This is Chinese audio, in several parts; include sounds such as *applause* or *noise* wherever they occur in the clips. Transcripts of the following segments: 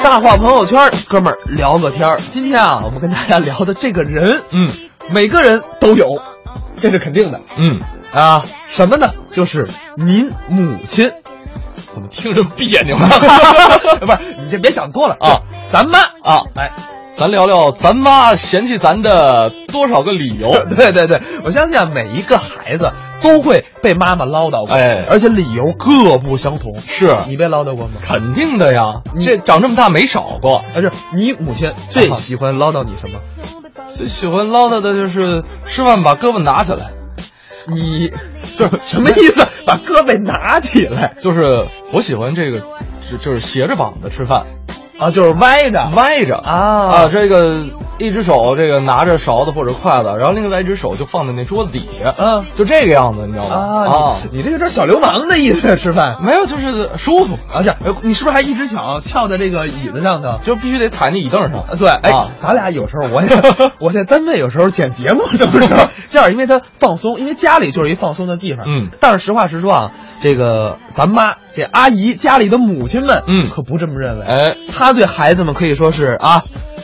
大话朋友圈，哥们儿聊个天儿。今天啊，我们跟大家聊的这个人，嗯，每个人都有，这是肯定的嗯，啊。什么呢？就是您母亲。怎么听着别扭啊？*laughs* *laughs* 不是，你这别想多了啊，咱妈啊，哎，咱聊聊咱妈嫌弃咱的多少个理由。*laughs* 对对对，我相信啊，每一个孩子都会被妈妈唠叨过，哎而且理由各不相同。是你被唠叨过吗？肯定的呀，你这长这么大没少过。而是你母亲最喜欢唠叨你什么？*laughs* 最喜欢唠叨的就是吃饭把胳膊拿起来，你就是什么意思？把胳膊拿起来就是我喜欢这个，就就是斜着膀子吃饭，啊，就是歪着。歪着。啊。啊，这个一只手这个拿着勺子或者筷子，然后另外一只手就放在那桌子底下，嗯就这个样子，你知道吗？啊，你你这有点小流氓的意思，吃饭。没有，就是舒服，啊。这样你是不是还一只脚翘在这个椅子上头？就必须得踩那椅凳上。啊，对，哎，啊咱俩有时候我也 *laughs* 我在单位有时候剪节目什么时候这样，因为他放松，因为家里就是一放松的地方。嗯但是实话实说啊，这个咱妈这阿姨家里的母亲们，嗯可不这么认为。哎，她对孩子们可以说是啊，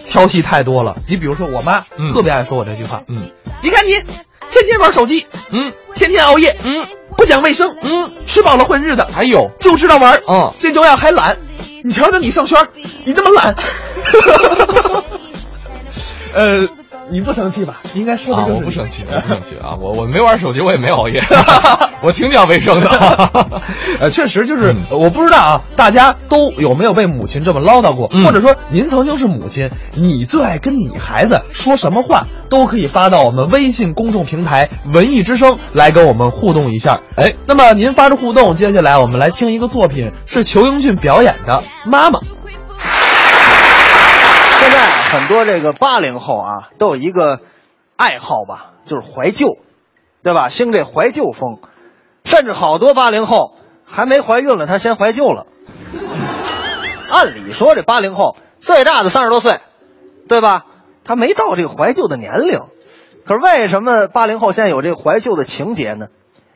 挑剔太多了。你比如说我妈，嗯。特别爱说我这句话，嗯。你看你天天玩手机，嗯。天天熬夜，嗯，不讲卫生，嗯，吃饱了混日子，还有，就知道玩。儿嗯。最重要还懒。你瞧瞧你上圈，你那么懒。*laughs* *laughs* 呃，你不生气吧？应该说的啊，就是我不生气，我不生气啊，我我没玩手机，我也没熬夜，*laughs* 我挺讲卫生的。*laughs* 呃，确实就是，嗯我不知道啊，大家都有没有被母亲这么唠叨过，嗯或者说您曾经是母亲，你最爱跟你孩子说什么话，都可以发到我们微信公众平台“文艺之声”来跟我们互动一下。哎，那么您发着互动，接下来我们来听一个作品，是裘英俊表演的《妈妈》。现在很多这个八零后啊，都有一个爱好吧，就是怀旧，对吧？兴这怀旧风，甚至好多八零后还没怀孕了，他先怀旧了。按理说，这八零后最大的三十多岁，对吧？他没到这个怀旧的年龄，可是为什么八零后现在有这个怀旧的情节呢？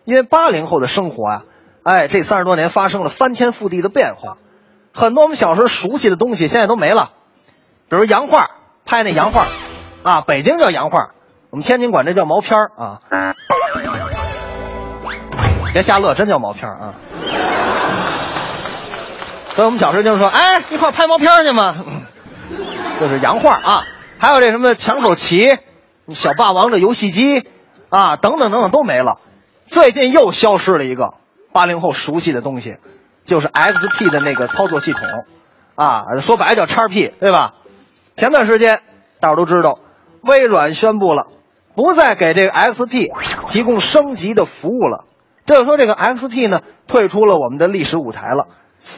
因为八零后的生活啊，哎，这三十多年发生了翻天覆地的变化，很多我们小时候熟悉的东西现在都没了。比如洋画，拍那洋画，啊，北京叫洋画，我们天津管这叫毛片儿啊。别瞎乐，真叫毛片儿啊。所以我们小时候就说，哎，一块儿拍毛片儿去嘛，就是洋画啊。还有这什么抢手棋、小霸王这游戏机啊，等等等等都没了。最近又消失了一个八零后熟悉的东西，就是 XP 的那个操作系统啊，说白了叫叉 P，对吧？前段时间大伙都知道，微软宣布了，不再给这个 XP 提供升级的服务了。这就说这个 XP 呢退出了我们的历史舞台了，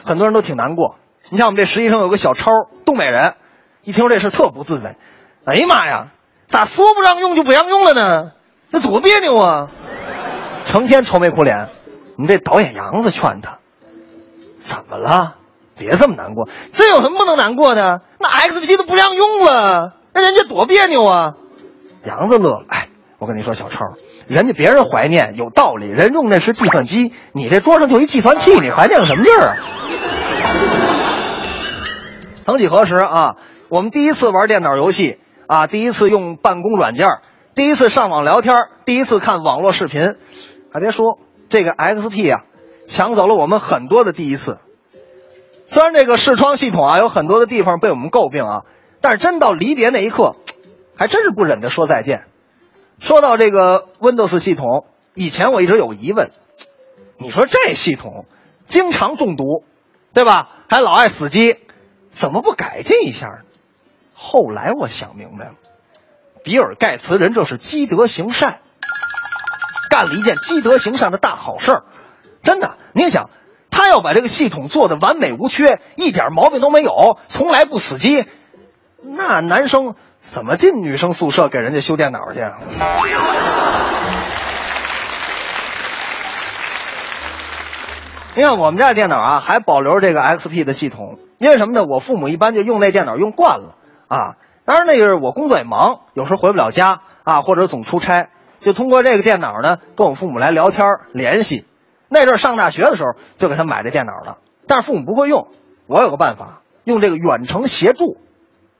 很多人都挺难过。你像我们这实习生有个小超，东北人，一听说这事特不自在。哎呀妈呀，咋说不让用就不让用了呢？这多别扭啊！成天愁眉苦脸。我们这导演杨子劝他，怎么了？别这么难过，这有什么不能难过的？那 XP 都不让用了，那人家多别扭啊！杨子乐了，哎，我跟你说，小超，人家别人怀念有道理，人用的是计算机，你这桌上就一计算器，你怀念个什么劲儿啊？*laughs* 曾几何时啊，我们第一次玩电脑游戏啊，第一次用办公软件，第一次上网聊天，第一次看网络视频，还别说，这个 XP 啊，抢走了我们很多的第一次。虽然这个视窗系统啊有很多的地方被我们诟病啊，但是真到离别那一刻，还真是不忍得说再见。说到这个 Windows 系统，以前我一直有疑问，你说这系统经常中毒，对吧？还老爱死机，怎么不改进一下呢？后来我想明白了，比尔盖茨人这是积德行善，干了一件积德行善的大好事儿。真的，您想，他要把这个系统做的完美无缺，一点毛病都没有，从来不死机，那男生怎么进女生宿舍给人家修电脑去？你看我们家的电脑啊，还保留这个 XP 的系统，因为什么呢？我父母一般就用那电脑用惯了啊。当然，那个我工作也忙，有时候回不了家啊，或者总出差，就通过这个电脑呢，跟我父母来聊天联系。那阵儿上大学的时候，就给他买这电脑了。但是父母不会用，我有个办法，用这个远程协助，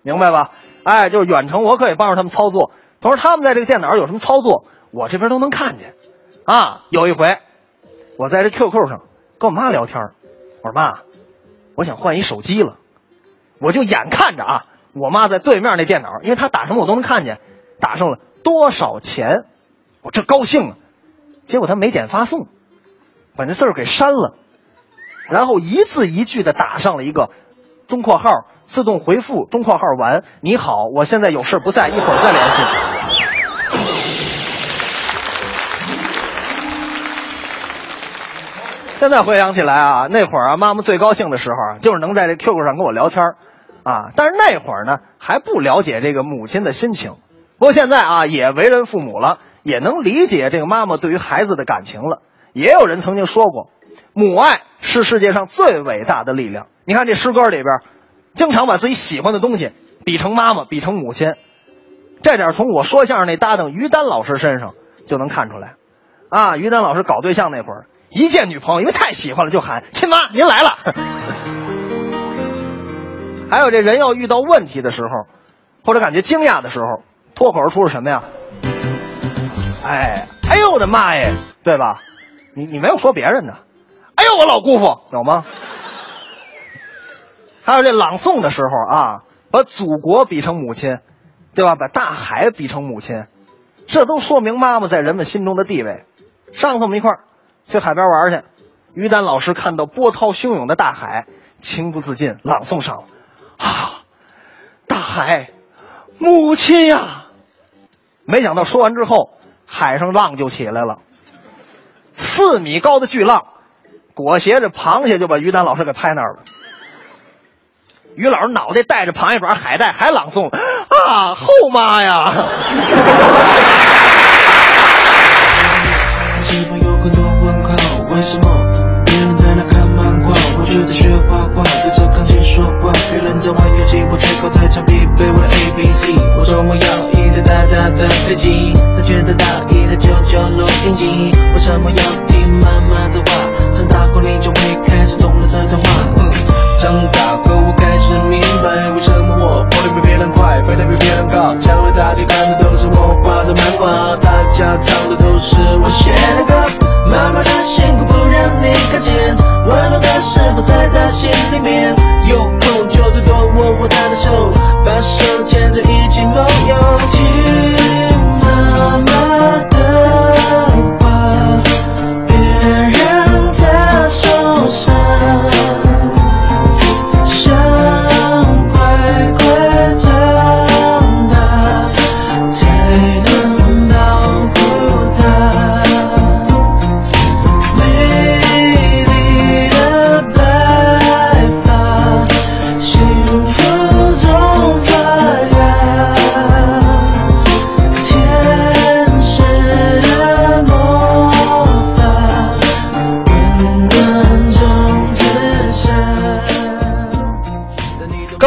明白吧？哎，就是远程，我可以帮助他们操作，同时他们在这个电脑上有什么操作，我这边都能看见。啊，有一回，我在这 QQ 上跟我妈聊天，我说妈，我想换一手机了，我就眼看着啊，我妈在对面那电脑，因为她打什么我都能看见，打上了多少钱，我这高兴了，结果她没点发送，把那字儿给删了，然后一字一句的打上了一个中括号自动回复中括号完，你好，我现在有事不在，一会儿再联系。现在回想起来啊，那会儿啊，妈妈最高兴的时候啊，就是能在这 QQ 上跟我聊天啊。但是那会儿呢，还不了解这个母亲的心情。不过现在啊，也为人父母了，也能理解这个妈妈对于孩子的感情了。也有人曾经说过，母爱是世界上最伟大的力量。你看这诗歌里边，经常把自己喜欢的东西比成妈妈，比成母亲。这点从我说相声那搭档于丹老师身上就能看出来。啊，于丹老师搞对象那会儿。一见女朋友，因为太喜欢了，就喊亲妈，您来了。*laughs* 还有这人要遇到问题的时候，或者感觉惊讶的时候，脱口而出是什么呀？哎，哎呦我的妈耶，对吧？你你没有说别人的，哎呦我老姑父有吗？还有这朗诵的时候啊，把祖国比成母亲，对吧？把大海比成母亲，这都说明妈妈在人们心中的地位。上次我们一块儿。去海边玩去，于丹老师看到波涛汹涌的大海，情不自禁朗诵上了：“啊，大海，母亲呀！”没想到说完之后，海上浪就起来了，四米高的巨浪，裹挟着螃蟹就把于丹老师给拍那儿了。于老师脑袋带着螃蟹爪海带，还朗诵：“啊，后妈呀！” *laughs* 在，墙壁背我的 A B C。我说我要一台大大的飞机，他觉得大一台就叫录音机。为什么要听妈妈的话？长大后你就会开始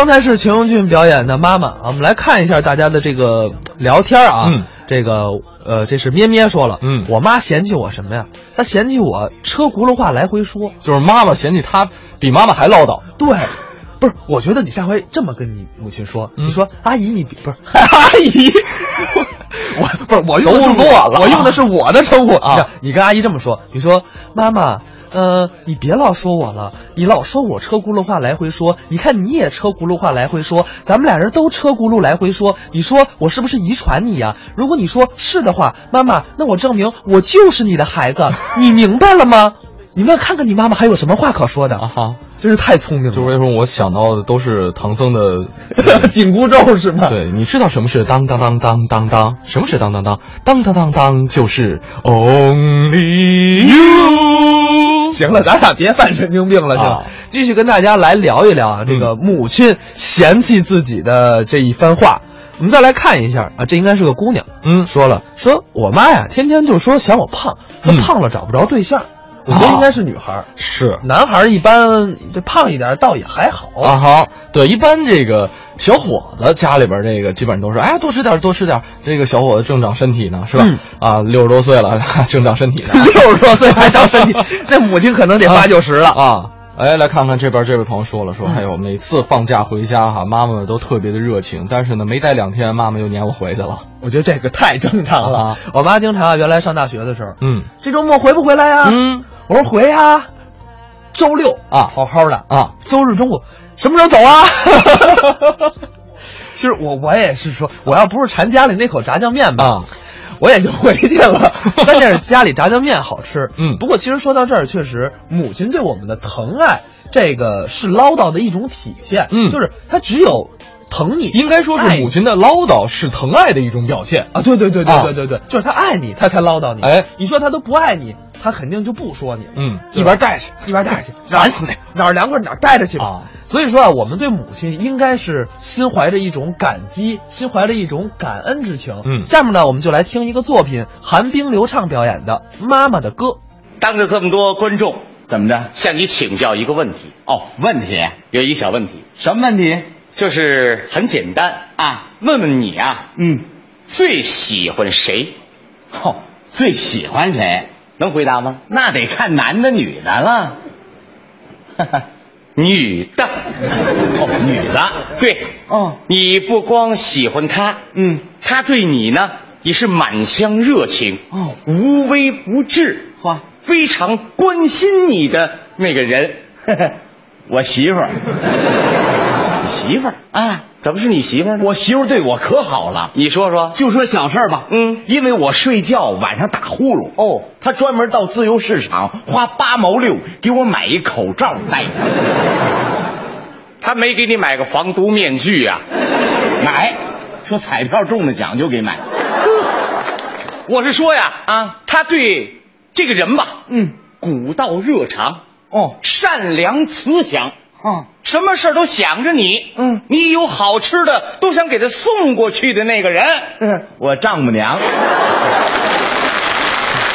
才是秦荣俊表演的妈妈啊，我们来看一下大家的这个聊天啊。嗯，这个呃，这是咩咩说了，嗯我妈嫌弃我什么呀？她嫌弃我车轱辘话来回说。就是妈妈嫌弃她比妈妈还唠叨。对，不是，我觉得你下回这么跟你母亲说，嗯你说阿姨你比不是阿姨，我不是 *laughs* 我用的是都不晚了我用的是我的称呼啊你跟阿姨这么说，你说妈妈。呃，你别老说我了，你老说我车轱辘话来回说，你看你也车轱辘话来回说，咱们俩人都车轱辘来回说，你说我是不是遗传你呀？如果你说是的话，妈妈，那我证明我就是你的孩子，*laughs* 你明白了吗？你们看看你妈妈还有什么话可说的啊哈，真是太聪明了。就为什么我想到的都是唐僧的 *laughs* 紧箍咒是吗？对，你知道什么是当当当当当当？什么是当当当？当当当当就是 only you。行。了，咱俩别犯神经病了，行。啊吧？继续跟大家来聊一聊啊，这个母亲嫌弃自己的这一番话。我们再来看一下啊，这应该是个姑娘，嗯。说了，说我妈呀，天天就说嫌我胖，说嗯胖了找不着对象。我觉得啊应该是女孩儿，是。男孩儿一般这胖一点倒也还好。啊哈，对，一般这个小伙子家里边这个基本上都是，哎，多吃点，多吃点。这个小伙子正长身体呢，是吧？嗯啊，六十多岁了，*laughs* 正长身体呢。*laughs* 六十多岁还长身体，那母亲可能得八九十了。啊，哎，来看看这边这位朋友说了说，嗯哎呦，每次放假回家哈，妈妈都特别的热情，但是呢，没待两天，妈妈又撵我回去了。我觉得这个太正常了。啊我妈经常啊，原来上大学的时候，嗯这周末回不回来呀？嗯我说回呀。周六啊好好的啊，周日中午什么时候走啊？*laughs* 其实我我也是说，我要不是馋家里那口炸酱面吧，啊我也就回去了。*laughs* 关键是家里炸酱面好吃。嗯不过其实说到这儿，确实母亲对我们的疼爱，这个是唠叨的一种体现。嗯就是她只有疼你，应该说是母亲的唠叨是疼爱的一种表现。啊，对对对对啊对对对，就是他爱你，他才唠叨你。哎你说他都不爱你，他肯定就不说你了。嗯，一边带去。一边带去，烦死你哪儿凉快哪儿待着去吧。啊所以说啊，我们对母亲应该是心怀着一种感激，心怀着一种感恩之情。嗯下面呢，我们就来听一个作品，韩冰、刘畅表演的《妈妈的歌》。当着这么多观众，怎么着？向你请教一个问题。哦，问题？有一个小问题，什么问题？就是很简单啊，问问你啊，嗯，最喜欢谁？哦，最喜欢谁？能回答吗？那得看男的女的了。*laughs* 女的。哦，女的。对，哦，你不光喜欢她，嗯，她对你呢也是满腔热情，哦无微不至，哇，非常关心你的那个人。*laughs* 我媳妇儿你媳妇儿。啊，怎么是你媳妇儿呢？我媳妇儿对我可好了。你说说。就说小事儿吧，嗯。因为我睡觉晚上打呼噜，哦，她专门到自由市场花八毛六给我买一口罩戴。上，他没给你买个防毒面具啊？买，说彩票中的奖就给买。*laughs* 我是说呀，啊，他对这个人吧，嗯，古道热肠，哦，善良慈祥，哦，什么事儿都想着你，嗯。你有好吃的都想给他送过去的那个人，嗯，我丈母娘。*laughs*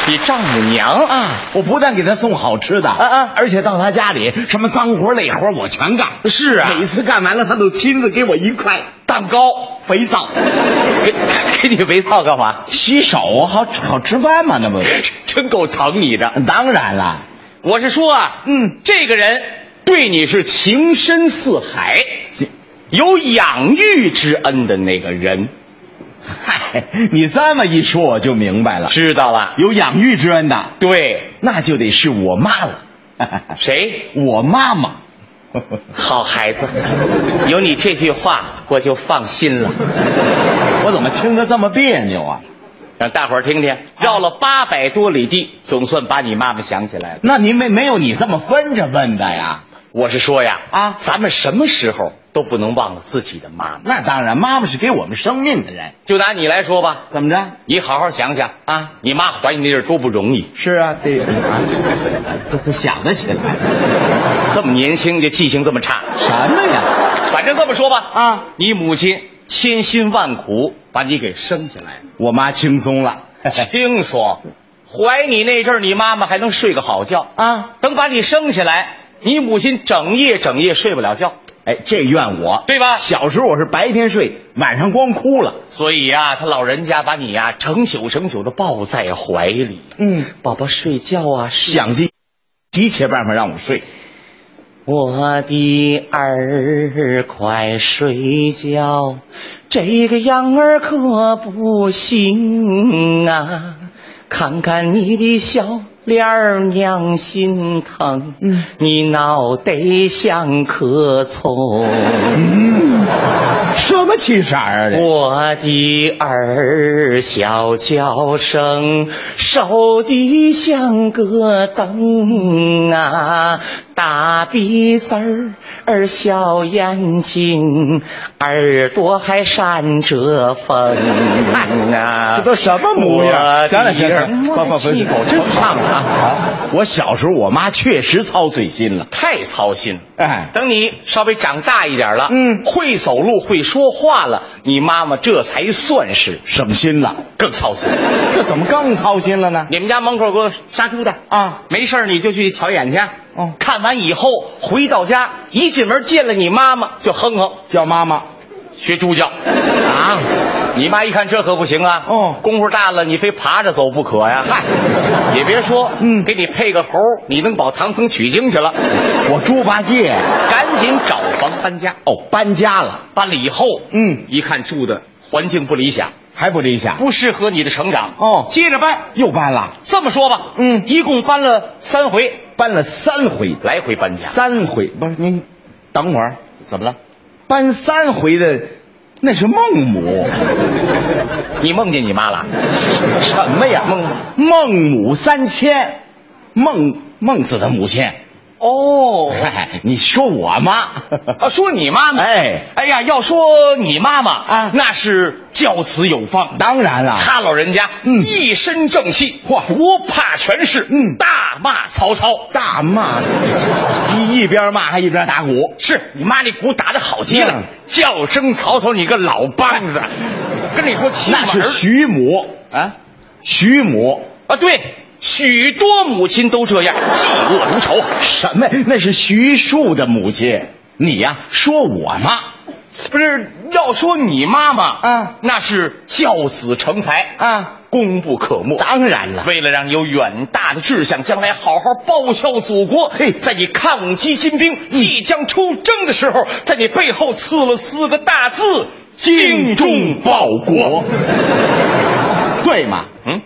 你丈母娘？啊，我不但给他送好吃的，啊啊。而且到他家里什么脏活累活我全干。是啊。每次干完了，他都亲自给我一块蛋糕，肥皂，*laughs* 给给你肥皂干嘛？洗手好好吃饭嘛，那不？*laughs* 真够疼你的。当然了，我是说啊，嗯，这个人对你是情深似海，有养育之恩的那个人，嗨，你这么一说我就明白了，知道了？有养育之恩的，对，那就得是我妈了。谁？*laughs* 我妈妈。好孩子，有你这句话，我就放心了。我怎么听着这么别扭啊？让大伙儿听听，绕了八百多里地，总算把你妈妈想起来了。那您没没有你这么分着问的呀？我是说呀，啊咱们什么时候都不能忘了自己的妈妈。那当然，妈妈是给我们生命的人。就拿你来说吧，怎么着？你好好想想啊，你妈怀你那阵儿多不容易，是啊，对啊，这这想得起来。这么年轻就记性这么差。什么呀？反正这么说吧，啊，你母亲千辛万苦把你给生下来，我妈轻松了。轻松。怀你那阵儿，你妈妈还能睡个好觉啊。等把你生下来，你母亲整夜整夜睡不了觉。哎，这怨我，对吧小时候我是白天睡，晚上光哭了。所以呀、他老人家把你呀、整宿整宿的抱在怀里，嗯，宝宝睡觉啊，想尽一切办法让我睡。我的儿快睡觉，这个样儿可不行啊！看看你的小脸儿，娘心疼。嗯，你脑袋像棵葱。什么气色儿啊？我的儿小叫声，瘦的像个灯啊，大鼻子儿儿小眼睛，耳朵还扇着风啊！*laughs* 这都什么模样？行了行了，儿不不口真唱啊！我小时候我妈确实操碎心了。太操心了。哎，等你稍微长大一点了，嗯会走路会说话了，你妈妈这才算是省心了。更操心。这怎么更操心了呢？你们家门口有个杀猪的啊，没事你就去瞧眼去。哦看完以后回到家，一进门见了你妈妈就哼哼叫妈妈学猪叫。啊？啊，你妈一看这可不行啊！哦功夫大了，你非爬着走不可呀！嗨，也别说，嗯给你配个猴，你能保唐僧取经去了。我猪八戒赶紧找房搬家。哦，搬家了，搬了以后，嗯一看住的环境不理想，还不理想，不适合你的成长。哦接着搬。又搬了，这么说吧，嗯一共搬了三回，搬了三回，来回搬家。三回不是您，等会儿怎么了？搬三回的，那是孟母，*laughs* 你梦见你妈了？什么呀？孟孟母三迁，孟孟子的母亲。哦。哎，*laughs* 你说我妈。*laughs* 啊，说你妈妈，哎。哎呀，要说你妈妈啊。那是教子有方。当然了，他老人家，嗯。一身正气，嚯，不怕权势，嗯。大骂曹操。大骂，一 *laughs* 一边骂还一边打鼓，是你妈那鼓打的好极了嗯，叫声曹操，你个老梆子，跟你说那是徐母。啊？徐母。啊，对，许多母亲都这样，嫉恶如仇。什么？那是徐庶的母亲。你呀、说我妈不是要说你妈妈啊那是教子成才啊，功不可没。当然了，为了让你有远大的志向，将来好好报效祖国，嘿在你抗击金兵即将出征的时候，在你背后刺了四个大字：精忠报国。对嘛？嗯，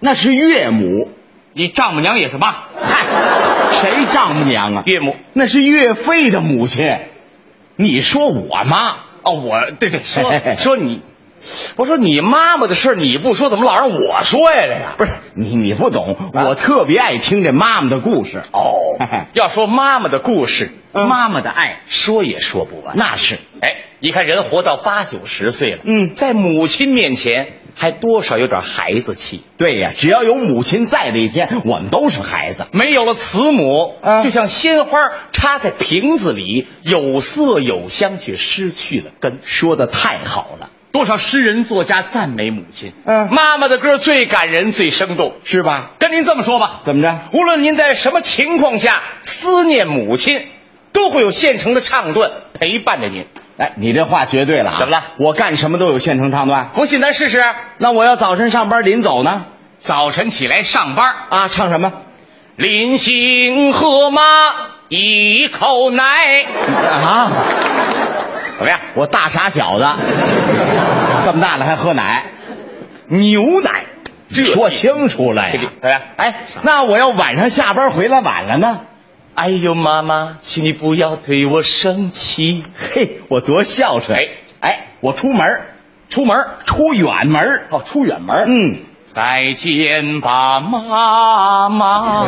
那是岳母。你丈母娘也是妈，嗨，谁丈母娘啊？岳母。那是岳飞的母亲。你说我妈？哦，我对对，说 *laughs* 说你，我说你妈妈的事你不说，怎么老让我说呀？这个不是你，你不懂，我特别爱听这妈妈的故事。哦 *laughs* 要说妈妈的故事，嗯妈妈的爱，说也说不完。那是哎，你看人活到八九十岁了，嗯在母亲面前还多少有点孩子气。对呀，只要有母亲在的一天，我们都是孩子。没有了慈母，啊就像鲜花插在瓶子里，有色有香，却失去了根。说的太好了，多少诗人作家赞美母亲，嗯妈妈的歌最感人，最生动。是吧？跟您这么说吧，怎么着？无论您在什么情况下思念母亲，都会有现成的唱段陪伴着您。哎，你这话绝对了啊！怎么了我干什么都有现成唱段。不信咱试试。那我要早晨上班临走呢？早晨起来上班，啊，唱什么？临行喝妈一口奶，啊，怎么样？我大傻小子，这么大了还喝奶，牛奶，这说清楚了呀？哎，那我要晚上下班回来晚了呢？哎呦，妈妈，请你不要对我生气。嘿，我多孝顺！哎哎，我出门出门，出远门哦，出远门。嗯，再见吧，妈妈。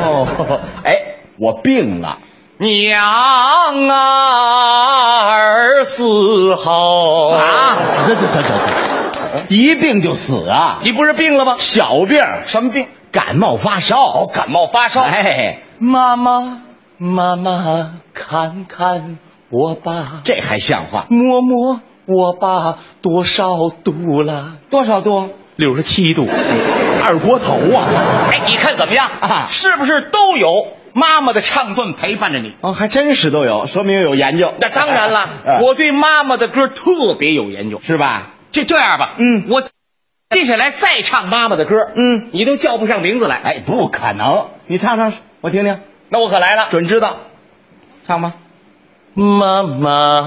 哦，哎，我病了，娘啊，儿死后啊，这这这这，一病就死啊！你不是病了吗？小病，什么病？感冒发烧。哦，感冒发烧。哎，妈妈，妈妈，看看我爸，这还像话？摸摸我爸，多少度了？多少度？六十七度。二锅头啊！哎，你看怎么样啊是不是都有妈妈的唱段陪伴着你？哦，还真是都有，说明有研究。那当然了，*laughs* 嗯我对妈妈的歌特别有研究。是吧？就这样吧，嗯我接下来再唱妈妈的歌，嗯你都叫不上名字来。哎，不可能！你唱唱，我听听，那我可来了，准知道。唱吧。妈妈，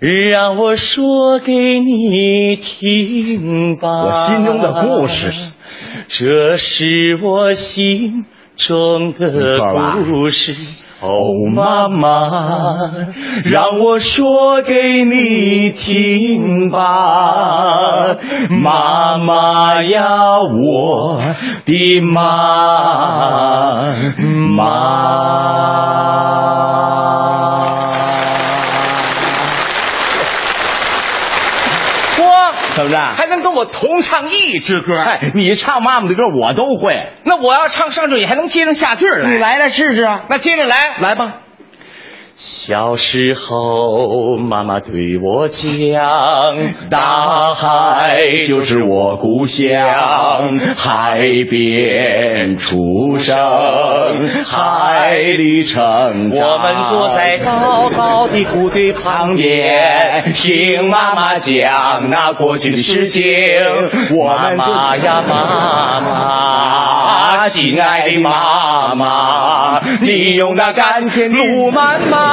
让我说给你听吧，我心中的故事，这是我心中的故事。哦，妈妈，让我说给你听吧，妈妈呀，我的妈妈。嚯，怎么着？跟我同唱一支歌？哎，你唱妈妈的歌我都会，那我要唱上句，你还能接上下句儿来？你，来来试试啊！那接着来。来吧。小时候，妈妈对我讲，大海就是我故乡，海边出生，海里成长。我们坐在高高的谷堆旁边，听妈妈讲那过去的事情。我们妈呀妈妈，亲爱的妈妈，你用那甘甜路漫漫。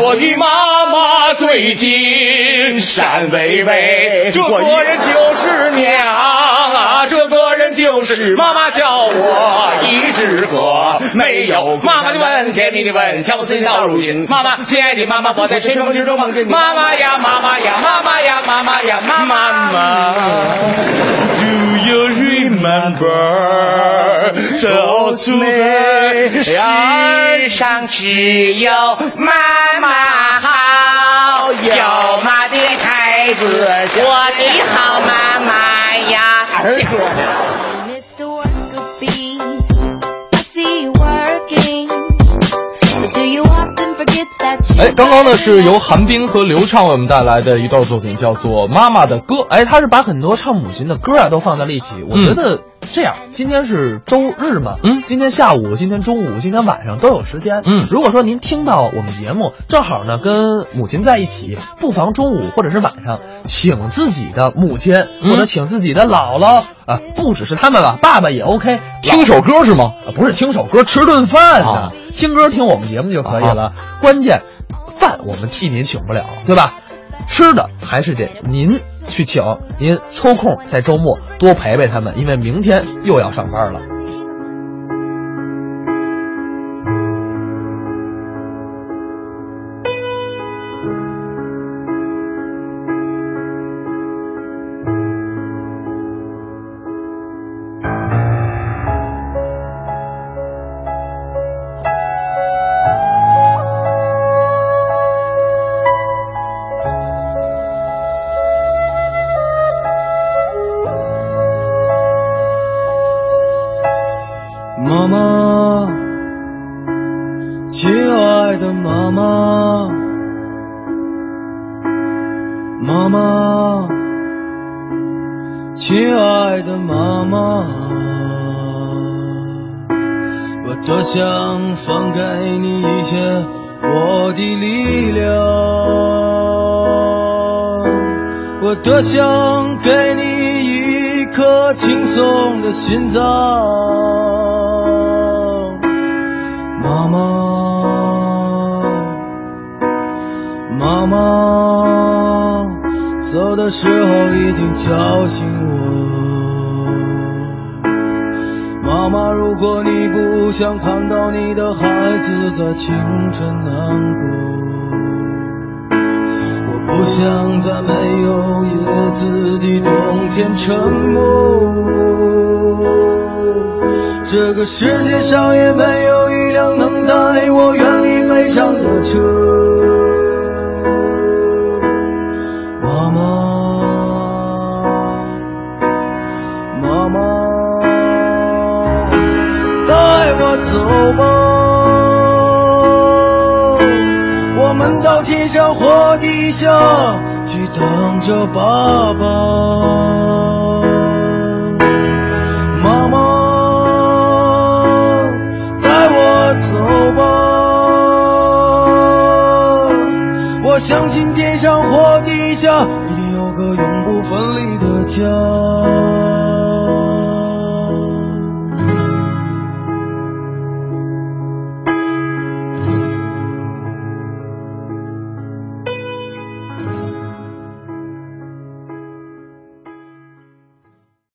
我的妈妈最近山巍巍，这个人就是娘啊，这个人就是妈妈教我一直喝，没有妈妈的吻，甜蜜的吻，跳进到如今。妈妈，亲爱的妈妈，我在睡梦之中梦见你。妈妈呀，妈妈呀，妈妈呀，妈妈呀，妈妈。Do you remember？走出来，世上只有妈妈好，有妈的孩子，我的好妈妈呀。哎，刚刚呢是由韩冰和刘畅为我们带来的一段作品，叫做《妈妈的歌》。哎，他是把很多唱母亲的歌啊都放在了一起。我觉得这样，今天是周日嘛，嗯。今天下午、今天中午、今天晚上都有时间，嗯。如果说您听到我们节目，正好呢跟母亲在一起，不妨中午或者是晚上，请自己的母亲、嗯。或者请自己的姥姥啊，不只是他们吧，爸爸也 OK，听首歌是吗？啊，不是听首歌，吃顿饭呢、啊。听歌听我们节目就可以了。关键饭我们替您请不了，对吧？吃的还是得您去请，您抽空在周末多陪陪他们，因为明天又要上班了。颗轻松的心脏。妈妈，妈妈，走的时候一定叫醒我。妈妈，如果你不想看到你的孩子在清晨难过，不想在没有叶子的冬天沉默。这个世界上也没有一辆能带我远离悲伤的车。妈妈，妈妈，带我走吧，天上或地下去等着爸爸妈妈带我走吧。我相信天上或地下一定有个永不分离的家。